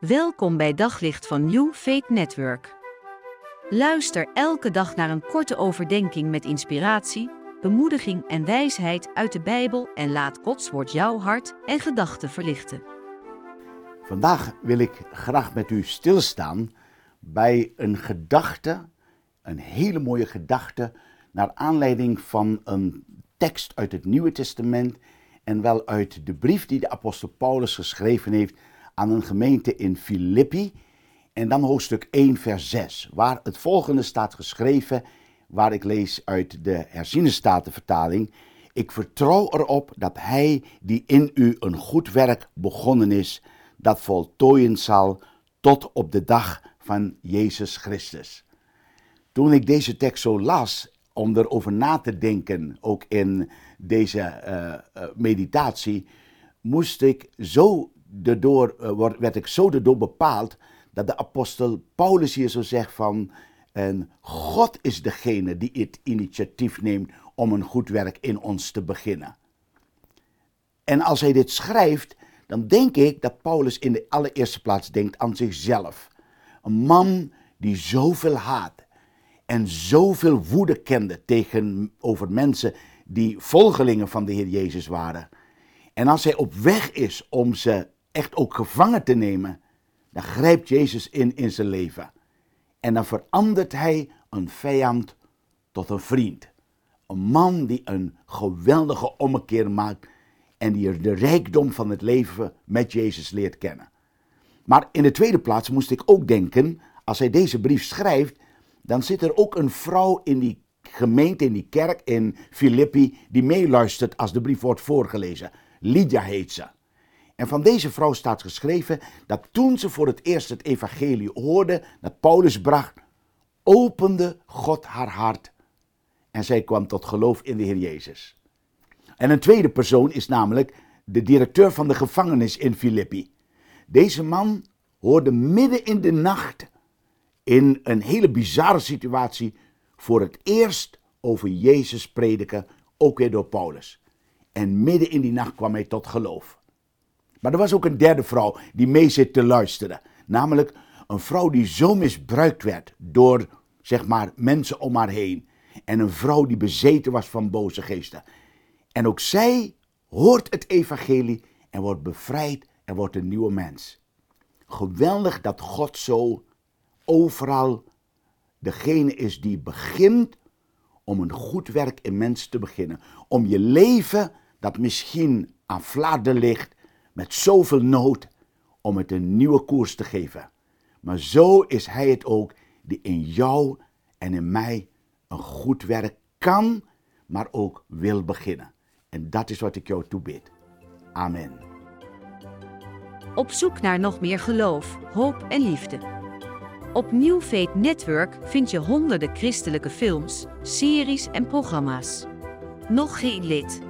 Welkom bij Daglicht van New Faith Network. Luister elke dag naar een korte overdenking met inspiratie, bemoediging en wijsheid uit de Bijbel en laat Gods woord jouw hart en gedachten verlichten. Vandaag wil ik graag met u stilstaan bij een gedachte, een hele mooie gedachte, naar aanleiding van een tekst uit het Nieuwe Testament en wel uit de brief die de apostel Paulus geschreven heeft aan een gemeente in Filippi. En dan hoofdstuk 1, vers 6, waar het volgende staat geschreven, waar ik lees uit de herziene statenvertaling. Ik vertrouw erop dat hij die in u een goed werk begonnen is, dat voltooien zal tot op de dag van Jezus Christus. Toen ik deze tekst zo las, om erover na te denken, ook in deze uh, meditatie, moest ik zo erdoor, uh, werd ik zo erdoor bepaald dat de apostel Paulus hier zo zegt van, en God is degene die het initiatief neemt om een goed werk in ons te beginnen. En als hij dit schrijft, dan denk ik dat Paulus in de allereerste plaats denkt aan zichzelf. Een man die zoveel haat en zoveel woede kende tegenover mensen die volgelingen van de Heer Jezus waren. En als hij op weg is om ze echt ook gevangen te nemen, dan grijpt Jezus in in zijn leven. En dan verandert hij een vijand tot een vriend. Een man die een geweldige ommekeer maakt en die de rijkdom van het leven met Jezus leert kennen. Maar in de tweede plaats moest ik ook denken, als hij deze brief schrijft, dan zit er ook een vrouw in die gemeente, in die kerk in Filippi, die meeluistert als de brief wordt voorgelezen. Lydia heet ze. En van deze vrouw staat geschreven dat toen ze voor het eerst het evangelie hoorde, dat Paulus bracht, opende God haar hart. En zij kwam tot geloof in de Heer Jezus. En een tweede persoon is namelijk de directeur van de gevangenis in Filippi. Deze man hoorde midden in de nacht, in een hele bizarre situatie, voor het eerst over Jezus prediken, ook weer door Paulus. En midden in die nacht kwam hij tot geloof. Maar er was ook een derde vrouw die mee zit te luisteren. Namelijk een vrouw die zo misbruikt werd door, zeg maar, mensen om haar heen. En een vrouw die bezeten was van boze geesten. En ook zij hoort het evangelie en wordt bevrijd en wordt een nieuwe mens. Geweldig dat God zo overal degene is die begint om een goed werk in mensen te beginnen. Om je leven, dat misschien aan flarden ligt, met zoveel nood, om het een nieuwe koers te geven. Maar zo is Hij het ook die in jou en in mij een goed werk kan, maar ook wil beginnen. En dat is wat ik jou toebid. Amen. Op zoek naar nog meer geloof, hoop en liefde. Op New Network vind je honderden christelijke films, series en programma's. Nog geen lid?